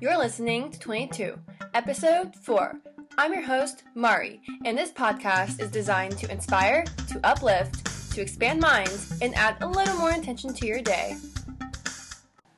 You're listening to twentytoo, episode 4. I'm your host, Mari, and this podcast is designed to inspire, to uplift, to expand minds, and add a little more intention to your day.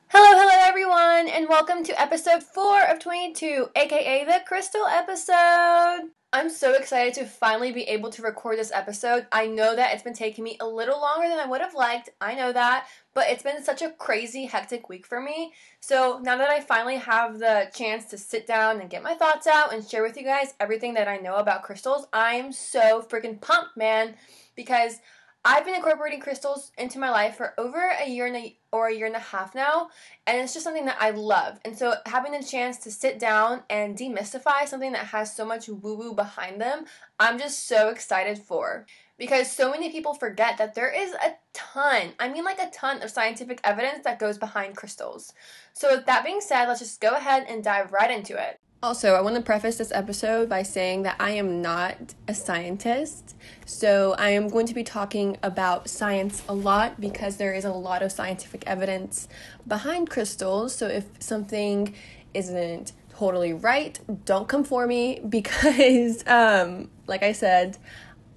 Hello, hello, everyone, and welcome to episode 4 of twentytoo, aka the Crystal episode. I'm so excited to finally be able to record this episode. I know that it's been taking me a little longer than I would have liked. I know that, but it's been such a crazy, hectic week for me. So now that I finally have the chance to sit down and get my thoughts out and share with you guys everything that I know about crystals, I'm so freaking pumped, man, because I've been incorporating crystals into my life for over a year and a, or a year and a half now, and it's just something that I love. And so having the chance to sit down and demystify something that has so much woo-woo behind them, I'm just so excited for. Because so many people forget that there is a ton, I mean like a ton of scientific evidence that goes behind crystals. So with that being said, let's just go ahead and dive right into it. Also, I want to preface this episode by saying that I am not a scientist. So, I am going to be talking about science a lot because there is a lot of scientific evidence behind crystals. So, if something isn't totally right, don't come for me because um like I said,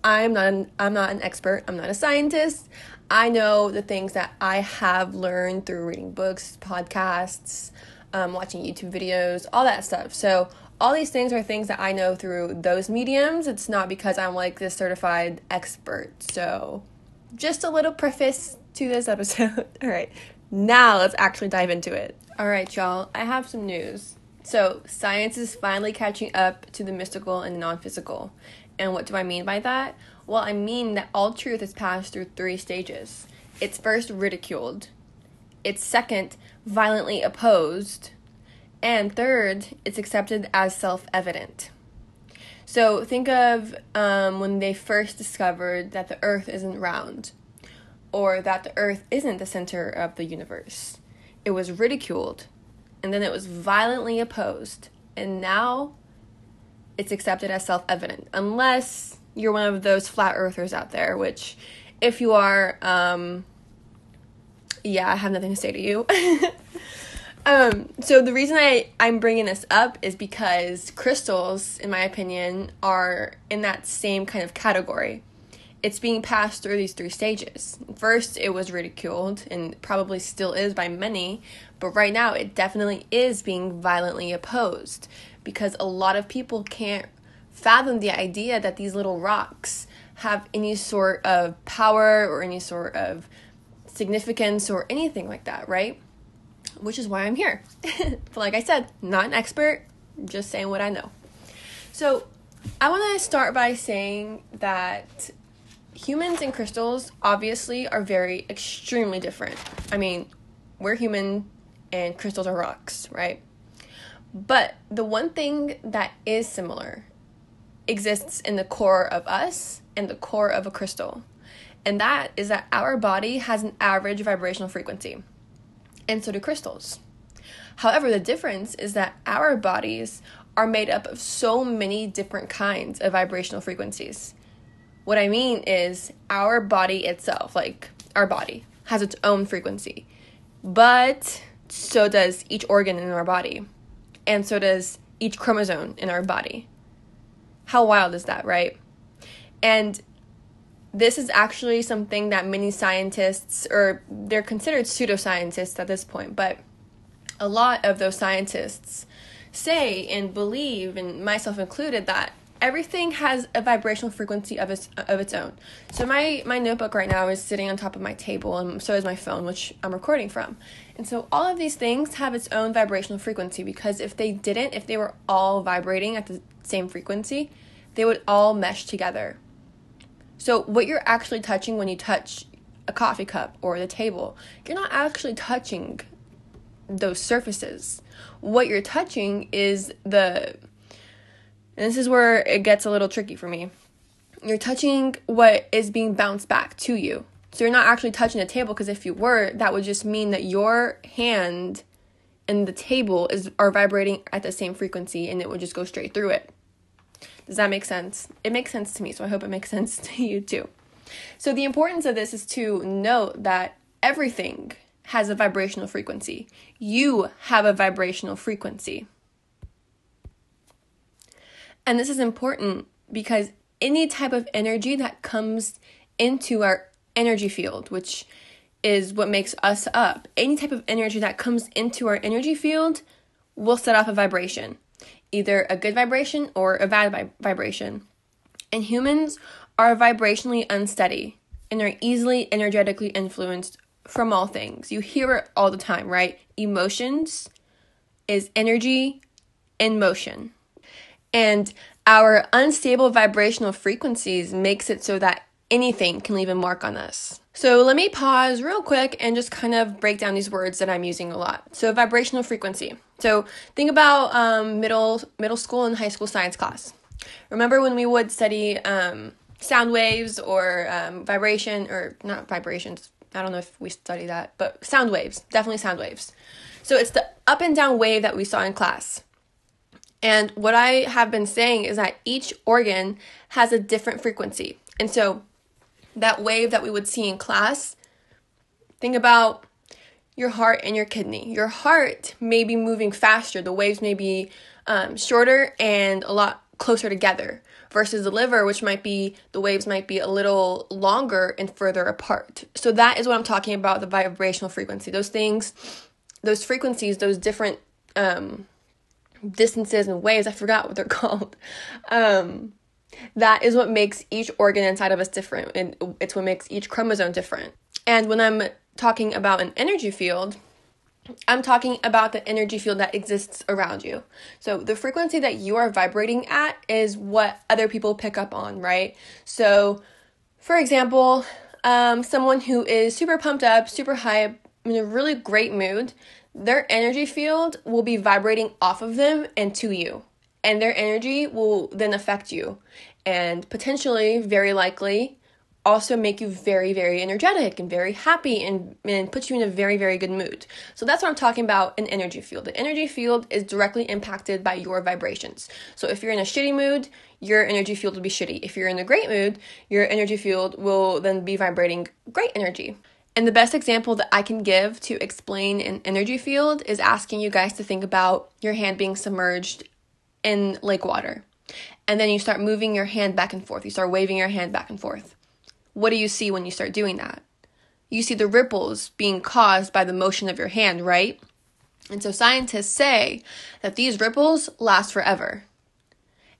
I'm not an, I'm not an expert. I'm not a scientist. I know the things that I have learned through reading books, podcasts, um, watching YouTube videos, all that stuff. So, all these things are things that I know through those mediums. It's not because I'm like this certified expert. So, just a little preface to this episode. all right, now let's actually dive into it. All right, y'all, I have some news. So, science is finally catching up to the mystical and non physical. And what do I mean by that? Well, I mean that all truth is passed through three stages. It's first ridiculed, it's second violently opposed, and third, it's accepted as self evident. So think of um, when they first discovered that the earth isn't round or that the earth isn't the center of the universe. It was ridiculed and then it was violently opposed, and now it's accepted as self evident, unless you're one of those flat earthers out there, which, if you are, um, yeah, I have nothing to say to you. um, so the reason I I'm bringing this up is because crystals, in my opinion, are in that same kind of category. It's being passed through these three stages. First, it was ridiculed and probably still is by many, but right now it definitely is being violently opposed because a lot of people can't fathom the idea that these little rocks have any sort of power or any sort of significance or anything like that, right? Which is why I'm here. but like I said, not an expert, just saying what I know. So, I want to start by saying that humans and crystals obviously are very extremely different. I mean, we're human and crystals are rocks, right? But the one thing that is similar exists in the core of us and the core of a crystal and that is that our body has an average vibrational frequency, and so do crystals. However, the difference is that our bodies are made up of so many different kinds of vibrational frequencies. What I mean is, our body itself, like our body, has its own frequency, but so does each organ in our body, and so does each chromosome in our body. How wild is that, right? And this is actually something that many scientists, or they're considered pseudoscientists at this point, but a lot of those scientists say and believe, and myself included, that everything has a vibrational frequency of its of its own. So my my notebook right now is sitting on top of my table, and so is my phone, which I'm recording from. And so all of these things have its own vibrational frequency because if they didn't, if they were all vibrating at the same frequency, they would all mesh together. So, what you're actually touching when you touch a coffee cup or the table, you're not actually touching those surfaces. What you're touching is the, and this is where it gets a little tricky for me. You're touching what is being bounced back to you. So you're not actually touching the table because if you were, that would just mean that your hand and the table is are vibrating at the same frequency and it would just go straight through it. Does that make sense? It makes sense to me, so I hope it makes sense to you too. So, the importance of this is to note that everything, has a vibrational frequency. You have a vibrational frequency. And this is important because any type of energy that comes into our energy field, which is what makes us up, any type of energy that comes into our energy field will set off a vibration, either a good vibration or a bad vibration. And humans are vibrationally unsteady and are easily energetically influenced from all things. You hear it all the time, right? Emotions is energy in motion. And our unstable vibrational frequencies makes it so that anything can leave a mark on us. So let me pause real quick and just kind of break down these words that I'm using a lot. So vibrational frequency. So think about um, middle middle school and high school science class. Remember when we would study um, sound waves or um, vibration or not vibrations? I don't know if we study that, but sound waves, definitely sound waves. So it's the up and down wave that we saw in class. And what I have been saying is that each organ has a different frequency. And so that wave that we would see in class, think about your heart and your kidney. Your heart may be moving faster, the waves may be um, shorter and a lot closer together versus the liver which might be the waves might be a little longer and further apart. So that is what i'm talking about the vibrational frequency. Those things those frequencies those different um, distances and waves i forgot what they're called. Um, that is what makes each organ inside of us different and it's what makes each chromosome different. And when i'm talking about an energy field I'm talking about the energy field that exists around you. So, the frequency that you are vibrating at is what other people pick up on, right? So, for example, um, someone who is super pumped up, super high, in a really great mood, their energy field will be vibrating off of them and to you. And their energy will then affect you. And potentially, very likely, also make you very, very energetic and very happy and, and put you in a very, very good mood. So that's what I'm talking about an energy field. The energy field is directly impacted by your vibrations. So if you're in a shitty mood, your energy field will be shitty. If you're in a great mood, your energy field will then be vibrating great energy. And the best example that I can give to explain an energy field is asking you guys to think about your hand being submerged in lake water. And then you start moving your hand back and forth. You start waving your hand back and forth what do you see when you start doing that? You see the ripples being caused by the motion of your hand, right? And so scientists say that these ripples last forever.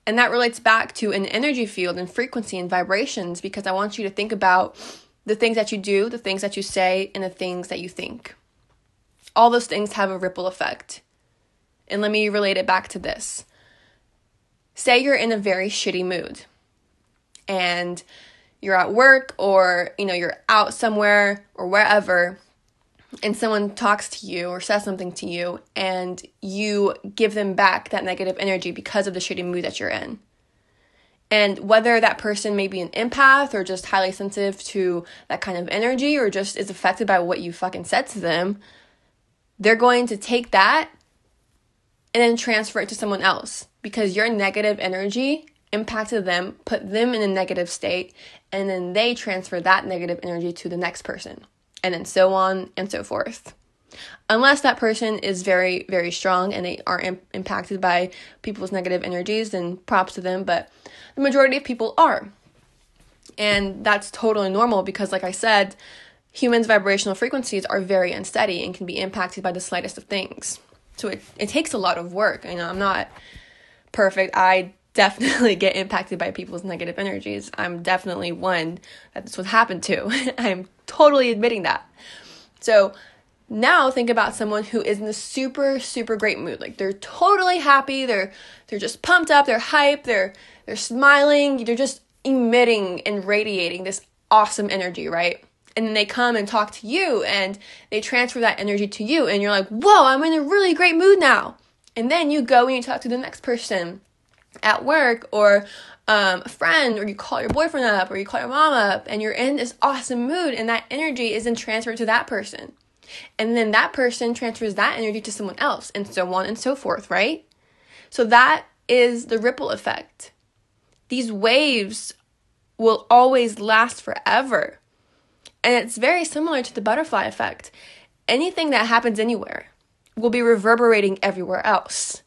And that relates back to an energy field and frequency and vibrations because I want you to think about the things that you do, the things that you say, and the things that you think. All those things have a ripple effect. And let me relate it back to this. Say you're in a very shitty mood and you're at work or you know you're out somewhere or wherever and someone talks to you or says something to you and you give them back that negative energy because of the shitty mood that you're in. And whether that person may be an empath or just highly sensitive to that kind of energy or just is affected by what you fucking said to them they're going to take that and then transfer it to someone else because your negative energy impacted them, put them in a negative state, and then they transfer that negative energy to the next person, and then so on and so forth. Unless that person is very, very strong and they aren't Im- impacted by people's negative energies, then props to them, but the majority of people are. And that's totally normal because, like I said, humans' vibrational frequencies are very unsteady and can be impacted by the slightest of things. So it, it takes a lot of work. You know, I'm not perfect. I definitely get impacted by people's negative energies. I'm definitely one that this would happen to. I'm totally admitting that. So now think about someone who is in a super super great mood. Like they're totally happy, they're they're just pumped up, they're hype, they're they're smiling, they're just emitting and radiating this awesome energy, right? And then they come and talk to you and they transfer that energy to you and you're like, "Whoa, I'm in a really great mood now." And then you go and you talk to the next person at work or um, a friend, or you call your boyfriend up, or you call your mom up, and you're in this awesome mood, and that energy is then transferred to that person. And then that person transfers that energy to someone else, and so on and so forth, right? So that is the ripple effect. These waves will always last forever. And it's very similar to the butterfly effect. anything that happens anywhere will be reverberating everywhere else.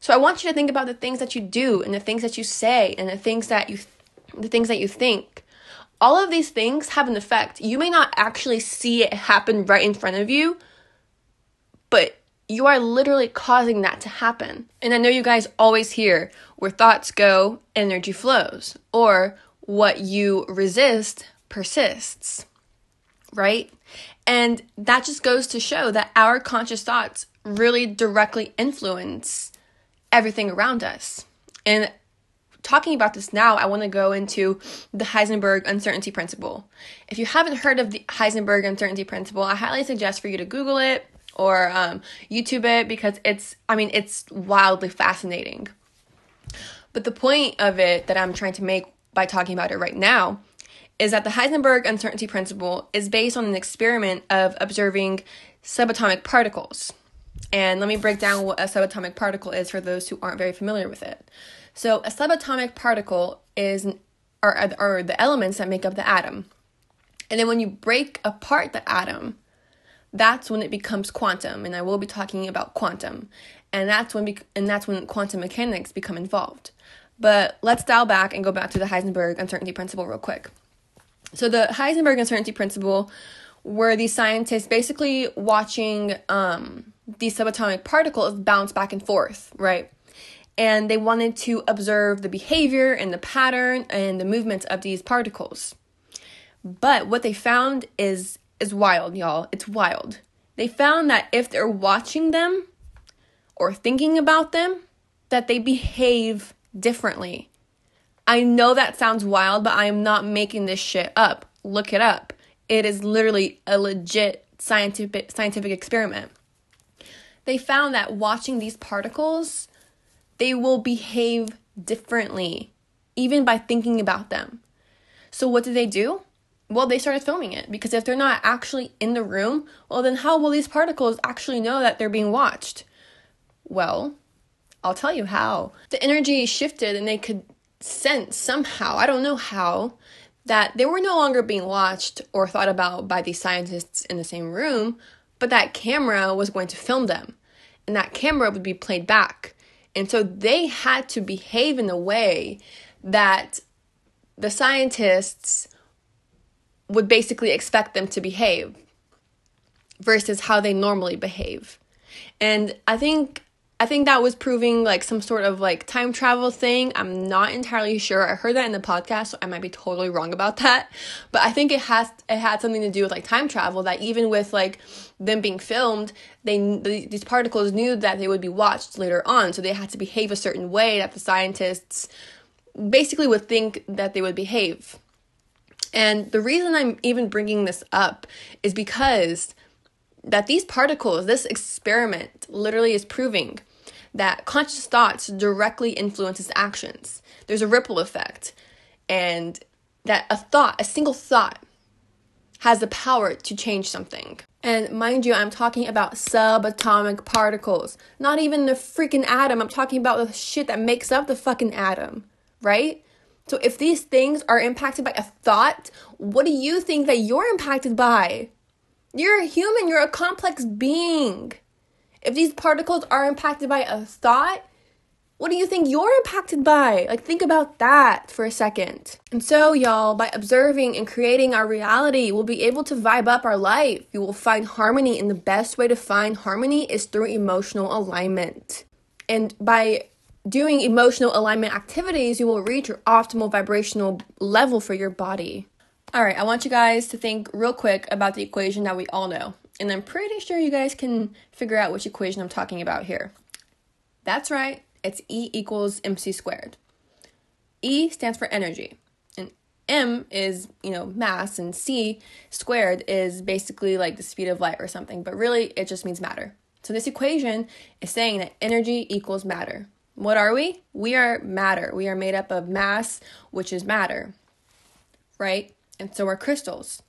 So I want you to think about the things that you do and the things that you say and the things that you the things that you think. All of these things have an effect. You may not actually see it happen right in front of you, but you are literally causing that to happen. And I know you guys always hear where thoughts go, energy flows, or what you resist persists, right? And that just goes to show that our conscious thoughts really directly influence everything around us. And talking about this now, I want to go into the Heisenberg uncertainty principle. If you haven't heard of the Heisenberg uncertainty principle, I highly suggest for you to Google it or um, YouTube it because it's, I mean, it's wildly fascinating. But the point of it that I'm trying to make by talking about it right now is that the Heisenberg uncertainty principle is based on an experiment of observing subatomic particles. And let me break down what a subatomic particle is for those who aren't very familiar with it. So, a subatomic particle is are, are the elements that make up the atom. And then when you break apart the atom, that's when it becomes quantum, and I will be talking about quantum. And that's when be- and that's when quantum mechanics become involved. But let's dial back and go back to the Heisenberg uncertainty principle real quick. So the Heisenberg uncertainty principle were these scientists basically watching um, these subatomic particles bounce back and forth, right? And they wanted to observe the behavior and the pattern and the movements of these particles. But what they found is is wild, y'all. It's wild. They found that if they're watching them or thinking about them, that they behave differently. I know that sounds wild, but I am not making this shit up. Look it up. It is literally a legit scientific scientific experiment. They found that watching these particles, they will behave differently even by thinking about them. So what did they do? Well, they started filming it because if they're not actually in the room, well then how will these particles actually know that they're being watched? Well, I'll tell you how. The energy shifted and they could sense somehow, I don't know how, that they were no longer being watched or thought about by these scientists in the same room, but that camera was going to film them. And that camera would be played back. And so they had to behave in a way that the scientists would basically expect them to behave versus how they normally behave. And I think I think that was proving like some sort of like time travel thing. I'm not entirely sure. I heard that in the podcast, so I might be totally wrong about that. But I think it has it had something to do with like time travel that even with like them being filmed, they these particles knew that they would be watched later on, so they had to behave a certain way that the scientists basically would think that they would behave. And the reason I'm even bringing this up is because that these particles, this experiment literally is proving that conscious thoughts directly influences actions. There's a ripple effect, and that a thought, a single thought, has the power to change something. And mind you, I'm talking about subatomic particles, not even the freaking atom. I'm talking about the shit that makes up the fucking atom, right? So if these things are impacted by a thought, what do you think that you're impacted by? You're a human, you're a complex being. If these particles are impacted by a thought, what do you think you're impacted by? Like, think about that for a second. And so, y'all, by observing and creating our reality, we'll be able to vibe up our life. You will find harmony, and the best way to find harmony is through emotional alignment. And by doing emotional alignment activities, you will reach your optimal vibrational level for your body. All right, I want you guys to think real quick about the equation that we all know and I'm pretty sure you guys can figure out which equation I'm talking about here. That's right, it's E equals mc squared. E stands for energy, and m is, you know, mass, and c squared is basically like the speed of light or something, but really it just means matter. So this equation is saying that energy equals matter. What are we? We are matter. We are made up of mass, which is matter, right? And so are crystals.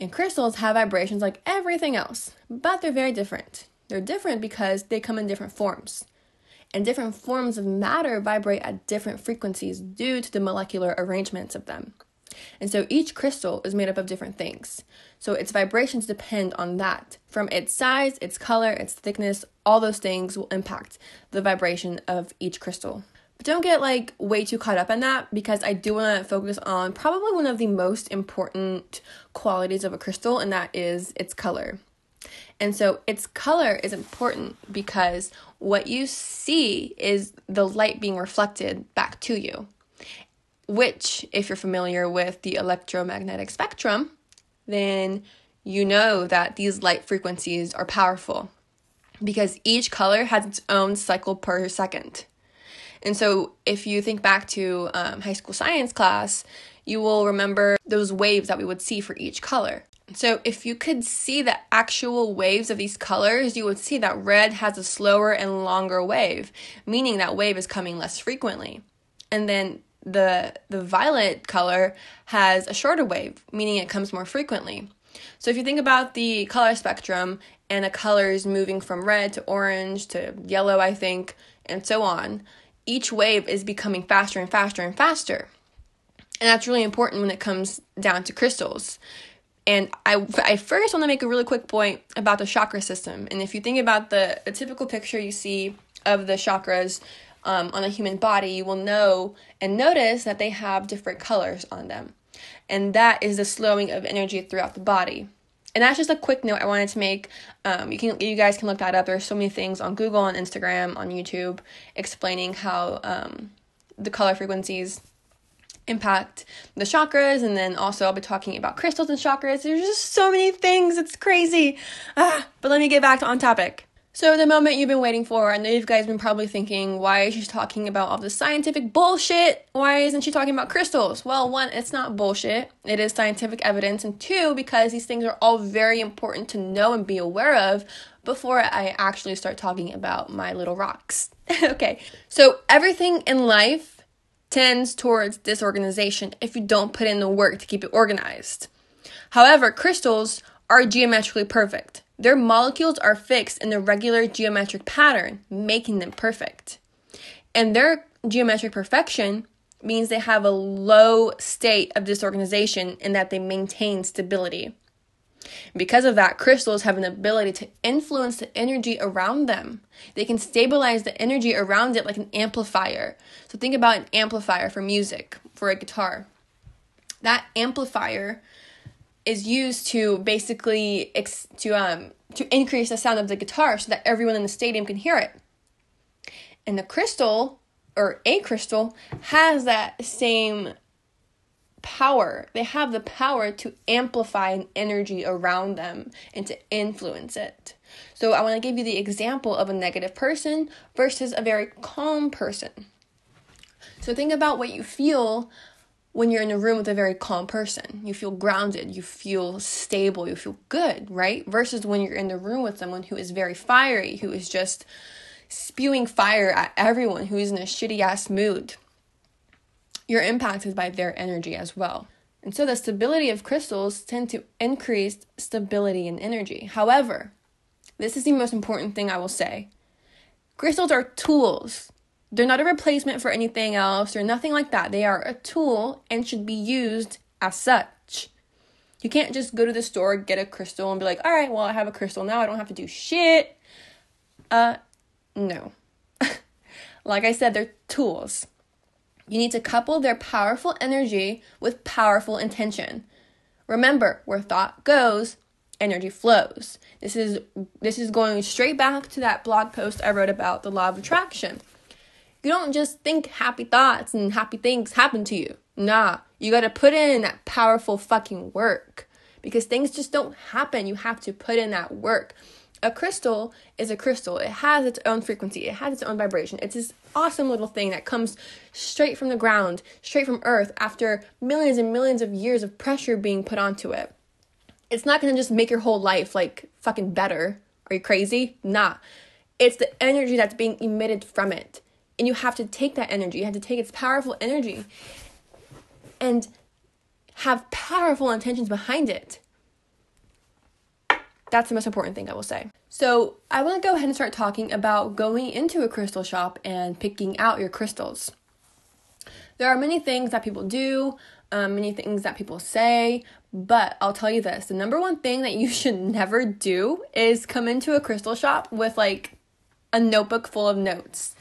And crystals have vibrations like everything else, but they're very different. They're different because they come in different forms. And different forms of matter vibrate at different frequencies due to the molecular arrangements of them. And so each crystal is made up of different things. So its vibrations depend on that. From its size, its color, its thickness, all those things will impact the vibration of each crystal. But don't get like way too caught up in that because I do want to focus on probably one of the most important qualities of a crystal, and that is its color. And so its color is important because what you see is the light being reflected back to you, which, if you're familiar with the electromagnetic spectrum, then you know that these light frequencies are powerful because each color has its own cycle per second. And so, if you think back to um, high school science class, you will remember those waves that we would see for each color. So, if you could see the actual waves of these colors, you would see that red has a slower and longer wave, meaning that wave is coming less frequently. And then the the violet color has a shorter wave, meaning it comes more frequently. So if you think about the color spectrum and the colors moving from red to orange to yellow, I think, and so on, each wave is becoming faster and faster and faster. And that's really important when it comes down to crystals and I, I first want to make a really quick point about the chakra system. And if you think about the, the typical picture you see of the chakras um, on a human body, you will know and notice that they have different colors on them. And that is the slowing of energy throughout the body. And that's just a quick note I wanted to make. Um, you can you guys can look that up. There's so many things on Google, on Instagram, on YouTube, explaining how um, the color frequencies impact the chakras and then also I'll be talking about crystals and chakras. There's just so many things. It's crazy. Ah, but let me get back to on topic. So the moment you've been waiting for, I know you guys have been probably thinking, why is she talking about all this scientific bullshit? Why isn't she talking about crystals? Well, one, it's not bullshit. It is scientific evidence, and two, because these things are all very important to know and be aware of before I actually start talking about my little rocks. okay. So everything in life tends towards disorganization if you don't put in the work to keep it organized. However, crystals are geometrically perfect. Their molecules are fixed in a regular geometric pattern, making them perfect. And their geometric perfection means they have a low state of disorganization in that they maintain stability. Because of that, crystals have an ability to influence the energy around them. They can stabilize the energy around it like an amplifier. So think about an amplifier for music, for a guitar. That amplifier is used to basically ex- to um to increase the sound of the guitar so that everyone in the stadium can hear it. And the crystal or a crystal has that same power. They have the power to amplify an energy around them and to influence it. So I want to give you the example of a negative person versus a very calm person. So think about what you feel when you're in a room with a very calm person. You feel grounded, you feel stable, you feel good, right? Versus when you're in the room with someone who is very fiery, who is just spewing fire at everyone, who is in a shitty ass mood you're impacted by their energy as well. And so the stability of crystals tend to increase stability and energy. However, this is the most important thing I will say. Crystals are tools. They're not a replacement for anything else or nothing like that. They are a tool and should be used as such. You can't just go to the store, get a crystal, and be like, all right, well, I have a crystal now. I don't have to do shit. Uh, no. like I said, they're tools. You need to couple their powerful energy with powerful intention. Remember, where thought goes, energy flows. This is this is going straight back to that blog post I wrote about the law of attraction. You don't just think happy thoughts and happy things happen to you. Nah, you got to put in that powerful fucking work because things just don't happen. You have to put in that work a crystal is a crystal. It has its own frequency, it has its own vibration. It's this awesome little thing that comes straight from the ground, straight from Earth, after millions and millions of years of pressure being put onto it. It's not gonna just make your whole life like fucking better. Are you crazy? Nah. It's the energy that's being emitted from it. And you have to take that energy, you have to take its powerful energy and have powerful intentions behind it. That's the most important thing I will say. So, I want to go ahead and start talking about going into a crystal shop and picking out your crystals. There are many things that people do um, many things that people say, but I'll tell you this the number one thing that you should never do is come into a crystal shop with like a notebook full of notes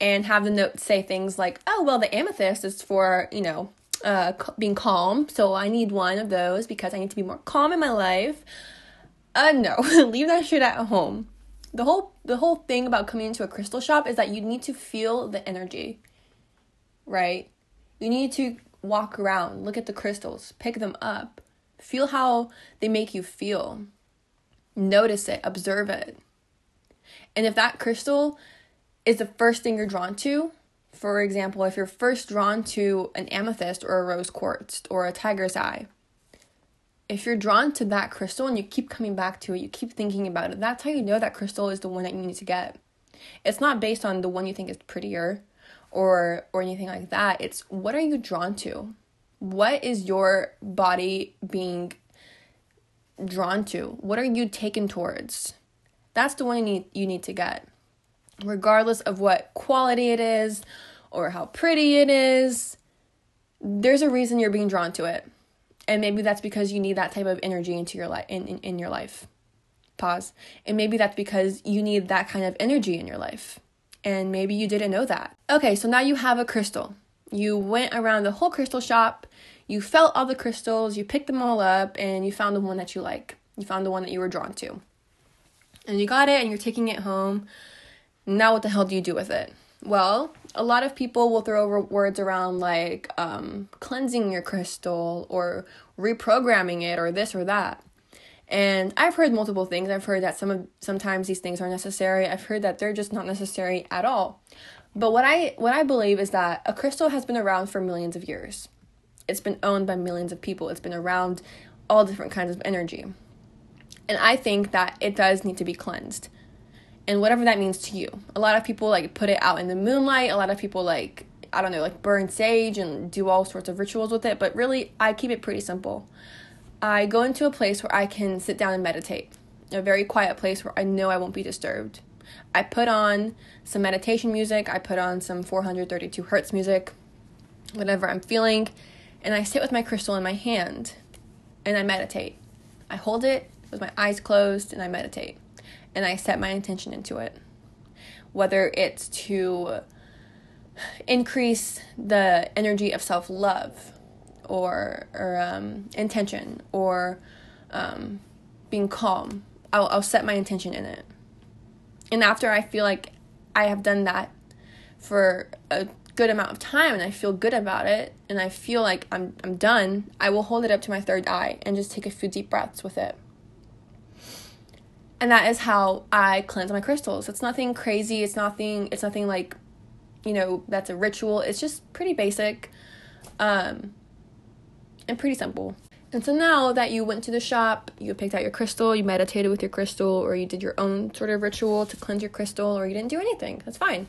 and have the notes say things like, oh, well, the amethyst is for, you know, uh, being calm, so I need one of those because I need to be more calm in my life. Uh, no, leave that shit at home. The whole the whole thing about coming into a crystal shop is that you need to feel the energy, right? You need to walk around, look at the crystals, pick them up, feel how they make you feel. Notice it, observe it. And if that crystal is the first thing you're drawn to, for example, if you're first drawn to an amethyst or a rose quartz or a tiger's eye, if you're drawn to that crystal and you keep coming back to it, you keep thinking about it, that's how you know that crystal is the one that you need to get. It's not based on the one you think is prettier or or anything like that. It's what are you drawn to? What is your body being drawn to? What are you taken towards? That's the one you need you need to get. Regardless of what quality it is or how pretty it is, there's a reason you're being drawn to it. And maybe that's because you need that type of energy into your life in, in, in your life. Pause. And maybe that's because you need that kind of energy in your life. And maybe you didn't know that. Okay, so now you have a crystal. You went around the whole crystal shop, you felt all the crystals, you picked them all up, and you found the one that you like. You found the one that you were drawn to. And you got it and you're taking it home. Now, what the hell do you do with it? Well, a lot of people will throw words around like um, cleansing your crystal or reprogramming it or this or that. And I've heard multiple things. I've heard that some of sometimes these things are necessary. I've heard that they're just not necessary at all. But what I what I believe is that a crystal has been around for millions of years. It's been owned by millions of people. It's been around all different kinds of energy. And I think that it does need to be cleansed and whatever that means to you. A lot of people like put it out in the moonlight. A lot of people like I don't know, like burn sage and do all sorts of rituals with it, but really I keep it pretty simple. I go into a place where I can sit down and meditate. A very quiet place where I know I won't be disturbed. I put on some meditation music, I put on some 432 hertz music, whatever I'm feeling, and I sit with my crystal in my hand and I meditate. I hold it with my eyes closed and I meditate and I set my intention into it. Whether it's to increase the energy of self love or, or um, intention or um, being calm, I'll, I'll set my intention in it. And after I feel like I have done that for a good amount of time and I feel good about it and I feel like I'm I'm done, I will hold it up to my third eye and just take a few deep breaths with it. And that is how I cleanse my crystals. It's nothing crazy. It's nothing it's nothing like you know, that's a ritual. It's just pretty basic. Um and pretty simple. And so now that you went to the shop, you picked out your crystal, you meditated with your crystal, or you did your own sort of ritual to cleanse your crystal, or you didn't do anything, that's fine.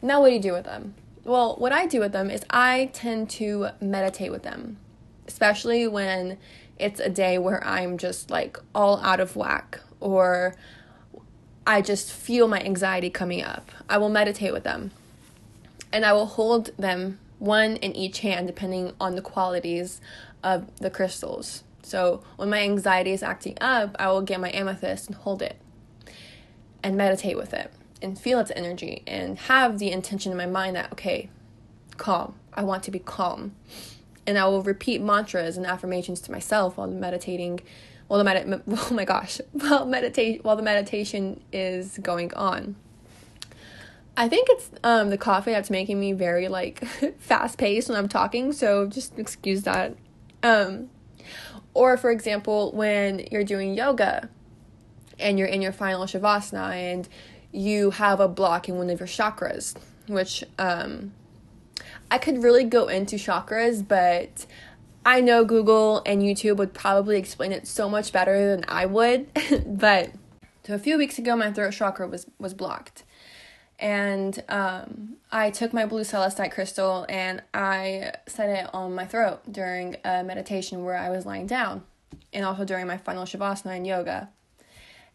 Now, what do you do with them? Well, what I do with them is I tend to meditate with them, especially when it's a day where I'm just like all out of whack or I just feel my anxiety coming up. I will meditate with them and I will hold them one in each hand depending on the qualities of the crystals. So when my anxiety is acting up, I will get my amethyst and hold it and meditate with it and feel its energy and have the intention in my mind that, okay, calm. I want to be calm. And I will repeat mantras and affirmations to myself while meditating while the med- oh my gosh while meditate while the meditation is going on. I think it's um the coffee that's making me very like fast paced when i'm talking so just excuse that. Um or for example when you're doing yoga and you're in your final shavasana and you have a block in one of your chakras which um I could really go into chakras, but I know Google and YouTube would probably explain it so much better than I would, but so a few weeks ago my throat chakra was was blocked. And um, I took my blue celestite crystal and I set it on my throat during a meditation where I was lying down, and also during my final shavasana and yoga.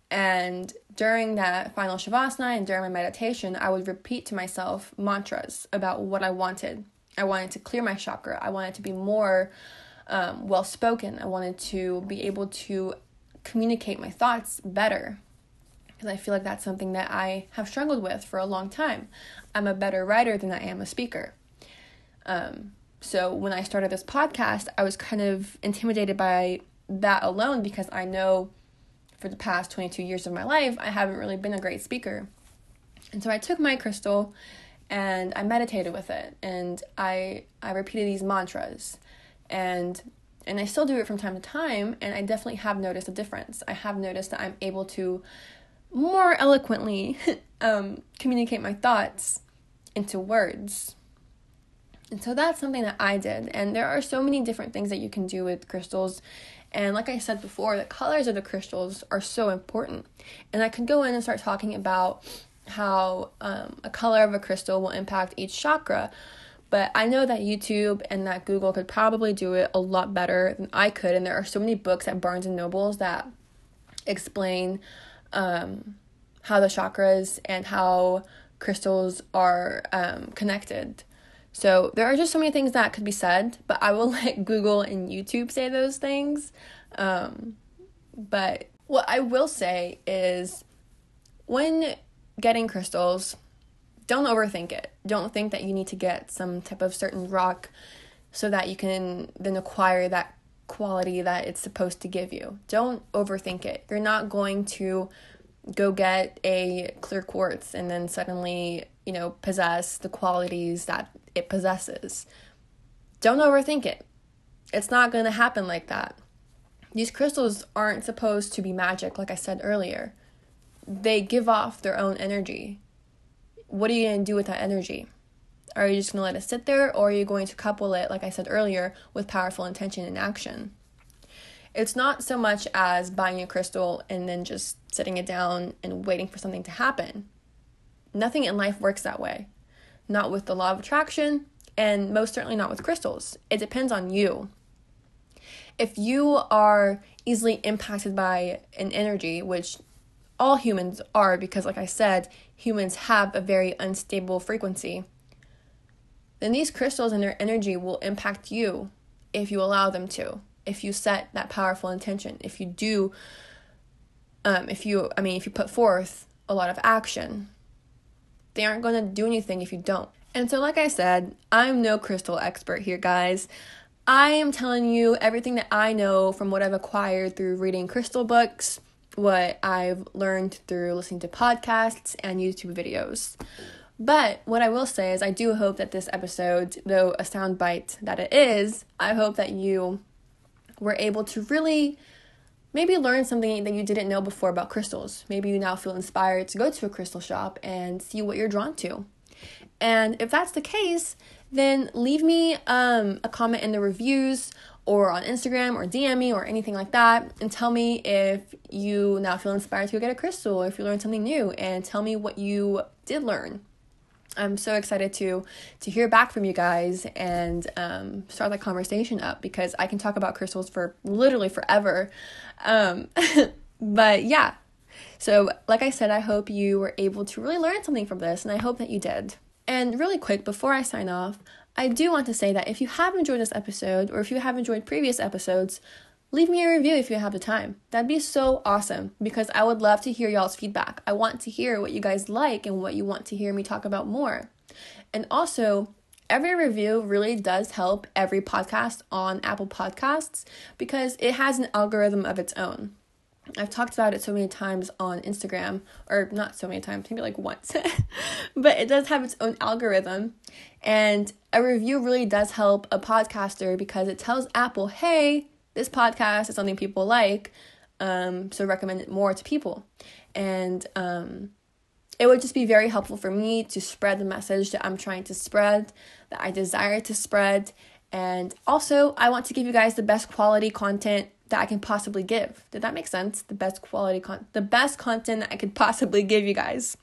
And during that final shavasana and during my meditation, I would repeat to myself mantras about what I wanted I wanted to clear my chakra. I wanted to be more um, well spoken. I wanted to be able to communicate my thoughts better because I feel like that's something that I have struggled with for a long time. I'm a better writer than I am a speaker. Um, so when I started this podcast, I was kind of intimidated by that alone because I know for the past 22 years of my life, I haven't really been a great speaker. And so I took my crystal and I meditated with it and I I repeated these mantras and and I still do it from time to time and I definitely have noticed a difference. I have noticed that I'm able to more eloquently um, communicate my thoughts into words. And so that's something that I did. And there are so many different things that you can do with crystals. And like I said before, the colors of the crystals are so important. And I could go in and start talking about how um, a color of a crystal will impact each chakra. But I know that YouTube and that Google could probably do it a lot better than I could. And there are so many books at Barnes and Nobles that explain um, how the chakras and how crystals are um, connected. So there are just so many things that could be said, but I will let Google and YouTube say those things. Um, but what I will say is when getting crystals, don't overthink it. Don't think that you need to get some type of certain rock so that you can then acquire that quality that it's supposed to give you. Don't overthink it. You're not going to go get a clear quartz and then suddenly, you know, possess the qualities that it possesses. Don't overthink it. It's not going to happen like that. These crystals aren't supposed to be magic, like I said earlier. They give off their own energy. What are you going to do with that energy? Are you just going to let it sit there, or are you going to couple it, like I said earlier, with powerful intention and action? It's not so much as buying a crystal and then just setting it down and waiting for something to happen. Nothing in life works that way. Not with the law of attraction, and most certainly not with crystals. It depends on you. If you are easily impacted by an energy, which all humans are, because, like I said, humans have a very unstable frequency then these crystals and their energy will impact you if you allow them to. If you set that powerful intention, if you do, um, if you, I mean, if you put forth a lot of action, they aren't going to do anything if you don't. And so, like I said, I'm no crystal expert here, guys. I am telling you everything that I know from what I've acquired through reading crystal books, what I've learned through listening to podcasts and YouTube videos. But what I will say is, I do hope that this episode, though a soundbite that it is, I hope that you were able to really maybe learn something that you didn't know before about crystals. Maybe you now feel inspired to go to a crystal shop and see what you're drawn to. And if that's the case, then leave me um, a comment in the reviews or on Instagram or DM me or anything like that and tell me if you now feel inspired to go get a crystal or if you learned something new and tell me what you did learn. I'm so excited to to hear back from you guys and um, start that conversation up because I can talk about crystals for literally forever. Um, but yeah, so like I said, I hope you were able to really learn something from this, and I hope that you did. And really quick, before I sign off, I do want to say that if you have enjoyed this episode or if you have enjoyed previous episodes, leave me a review if you have the time. That'd be so awesome because I would love to hear y'all's feedback. I want to hear what you guys like and what you want to hear me talk about more. And also, every review really does help every podcast on Apple Podcasts because it has an algorithm of its own. I've talked about it so many times on Instagram, or not so many times, maybe like once, but it does have its own algorithm. And a review really does help a podcaster because it tells Apple, hey, this podcast is something people like, um, so recommend it more to people. And um, it would just be very helpful for me to spread the message that I'm trying to spread, that I desire to spread. And also, I want to give you guys the best quality content that I can possibly give. Did that make sense? The best quality con the best content that I could possibly give you guys.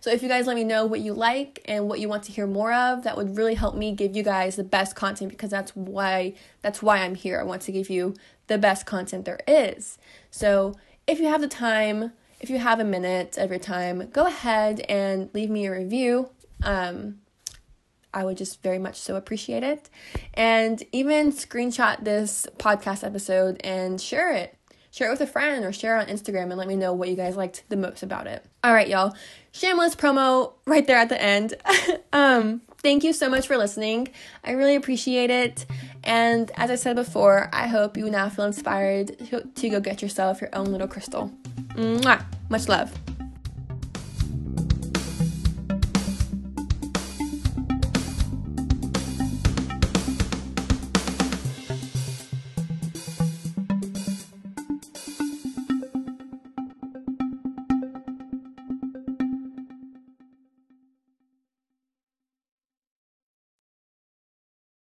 So if you guys let me know what you like and what you want to hear more of, that would really help me give you guys the best content because that's why that's why I'm here. I want to give you the best content there is. So if you have the time, if you have a minute of your time, go ahead and leave me a review. Um, I would just very much so appreciate it. And even screenshot this podcast episode and share it. Share it with a friend or share it on Instagram and let me know what you guys liked the most about it. All right, y'all. Shameless promo right there at the end. um, thank you so much for listening. I really appreciate it. And as I said before, I hope you now feel inspired to, go get yourself your own little crystal. Mwah! Much love.